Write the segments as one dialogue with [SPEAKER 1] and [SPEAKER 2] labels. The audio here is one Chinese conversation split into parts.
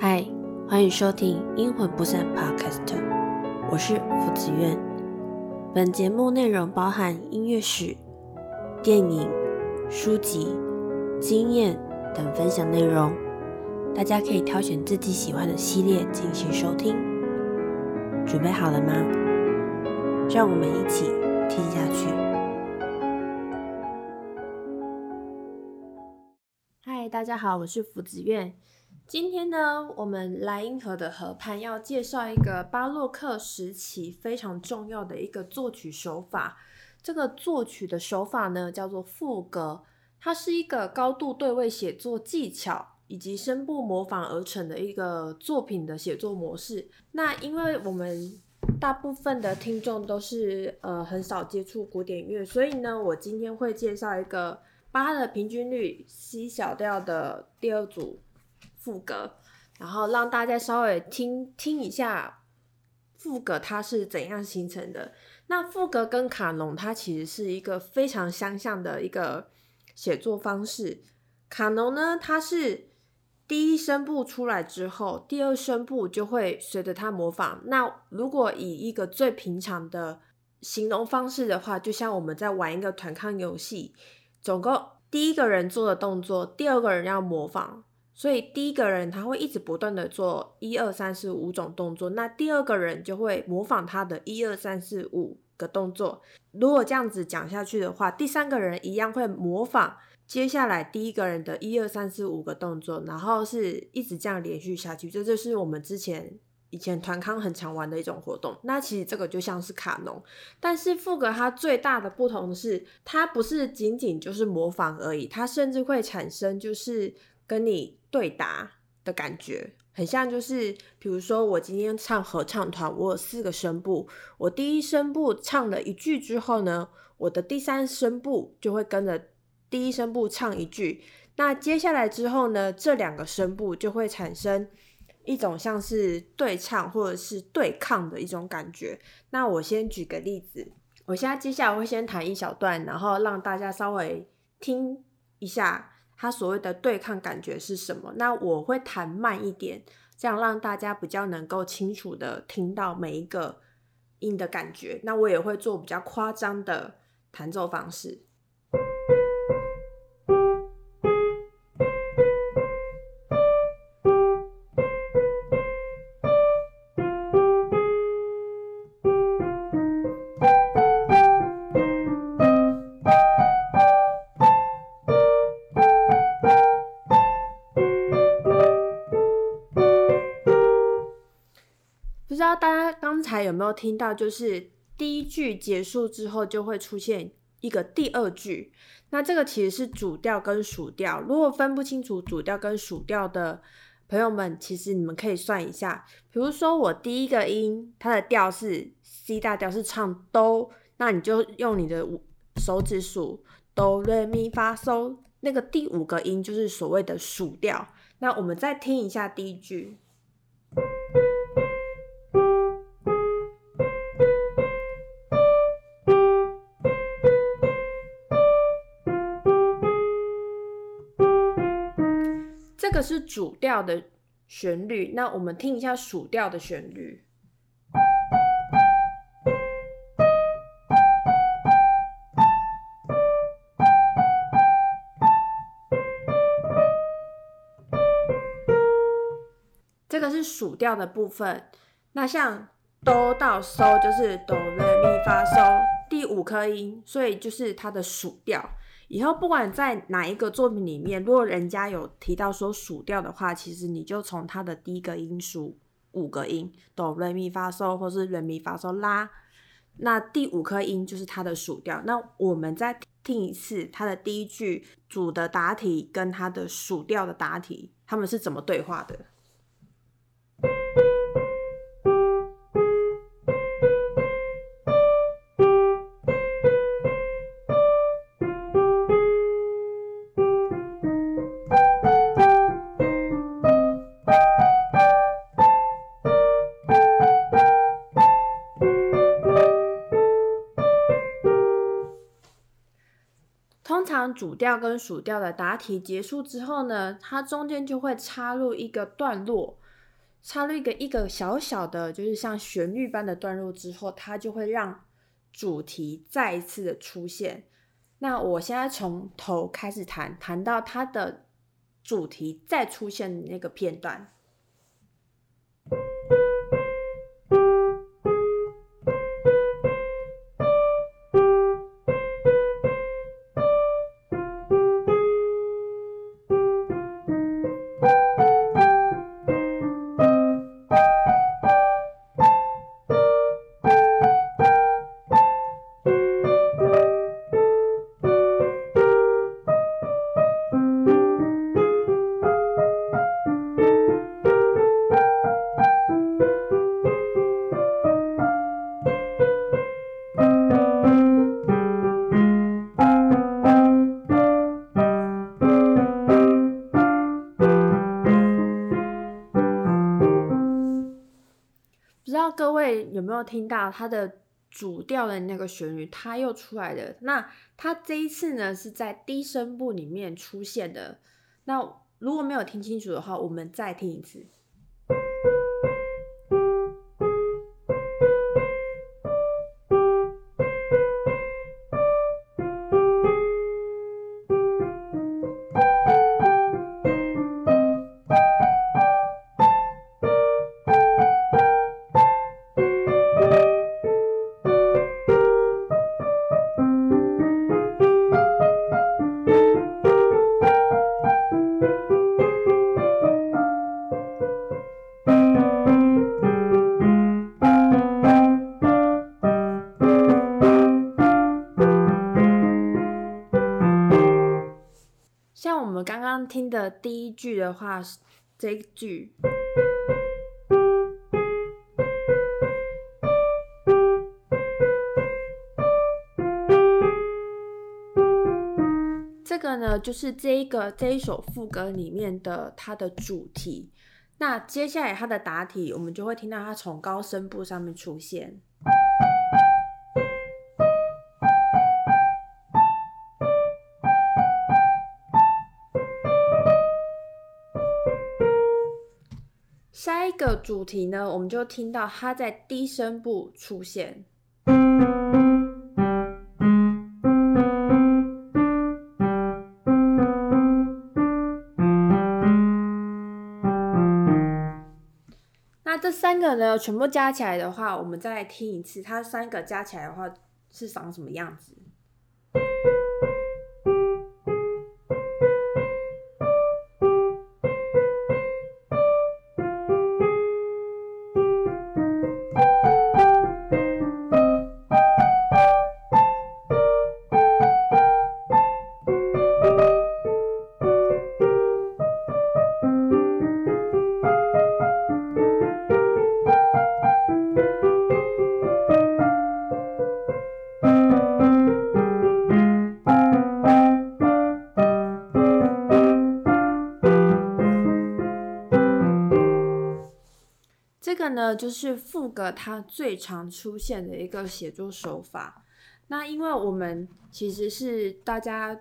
[SPEAKER 1] 嗨，欢迎收听《阴魂不散》Podcast，我是福子苑。本节目内容包含音乐史、电影、书籍、经验等分享内容，大家可以挑选自己喜欢的系列进行收听。准备好了吗？让我们一起听下去。嗨，大家好，我是福子苑。今天呢，我们莱茵河的河畔要介绍一个巴洛克时期非常重要的一个作曲手法。这个作曲的手法呢，叫做赋格，它是一个高度对位写作技巧以及声部模仿而成的一个作品的写作模式。那因为我们大部分的听众都是呃很少接触古典乐，所以呢，我今天会介绍一个八的平均律 C 小调的第二组。副歌，然后让大家稍微听听一下副歌它是怎样形成的。那副歌跟卡农它其实是一个非常相像的一个写作方式。卡农呢，它是第一声部出来之后，第二声部就会随着它模仿。那如果以一个最平常的形容方式的话，就像我们在玩一个团康游戏，总共第一个人做的动作，第二个人要模仿。所以第一个人他会一直不断的做一二三四五种动作，那第二个人就会模仿他的一二三四五个动作。如果这样子讲下去的话，第三个人一样会模仿接下来第一个人的一二三四五个动作，然后是一直这样连续下去。这就是我们之前以前团康很常玩的一种活动。那其实这个就像是卡农，但是副歌它最大的不同是，它不是仅仅就是模仿而已，它甚至会产生就是跟你。对答的感觉很像，就是比如说我今天唱合唱团，我有四个声部，我第一声部唱了一句之后呢，我的第三声部就会跟着第一声部唱一句，那接下来之后呢，这两个声部就会产生一种像是对唱或者是对抗的一种感觉。那我先举个例子，我现在接下来会先弹一小段，然后让大家稍微听一下。它所谓的对抗感觉是什么？那我会弹慢一点，这样让大家比较能够清楚的听到每一个音的感觉。那我也会做比较夸张的弹奏方式。听到，就是第一句结束之后就会出现一个第二句，那这个其实是主调跟属调。如果分不清楚主调跟属调的朋友们，其实你们可以算一下。比如说我第一个音，它的调是 C 大调，是唱哆，那你就用你的手指数哆来咪发嗦，那个第五个音就是所谓的属调。那我们再听一下第一句。个是主调的旋律，那我们听一下属调的旋律。这个是属调的部分，那像哆到嗦就是哆来咪发嗦，第五颗音，所以就是它的属调。以后不管在哪一个作品里面，如果人家有提到说数调的话，其实你就从它的第一个音数五个音哆来咪发嗦，或是来咪发嗦拉，那第五颗音就是它的数调。那我们再听一次它的第一句主的答题跟它的数调的答题，他们是怎么对话的？通常主调跟属调的答题结束之后呢，它中间就会插入一个段落。插入一个一个小小的，就是像旋律般的段落之后，它就会让主题再一次的出现。那我现在从头开始弹，弹到它的主题再出现那个片段。各位有没有听到它的主调的那个旋律，它又出来的。那它这一次呢是在低声部里面出现的。那如果没有听清楚的话，我们再听一次。像我们刚刚听的第一句的话，这一句，这个呢就是这一个这一首副歌里面的它的主题。那接下来它的答题，我们就会听到它从高声部上面出现。个主题呢，我们就听到它在低声部出现。那这三个呢，全部加起来的话，我们再听一次，它三个加起来的话是长什么样子？呢，就是副歌它最常出现的一个写作手法。那因为我们其实是大家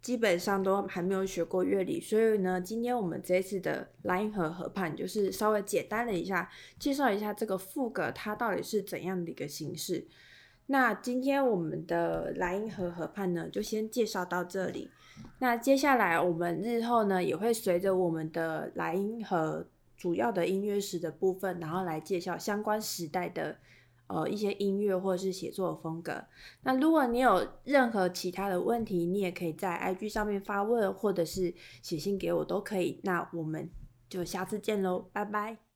[SPEAKER 1] 基本上都还没有学过乐理，所以呢，今天我们这次的莱茵河河畔就是稍微简单的一下介绍一下这个副歌它到底是怎样的一个形式。那今天我们的莱茵河河畔呢，就先介绍到这里。那接下来我们日后呢，也会随着我们的莱茵河。主要的音乐史的部分，然后来介绍相关时代的呃一些音乐或者是写作风格。那如果你有任何其他的问题，你也可以在 IG 上面发问，或者是写信给我都可以。那我们就下次见喽，拜拜。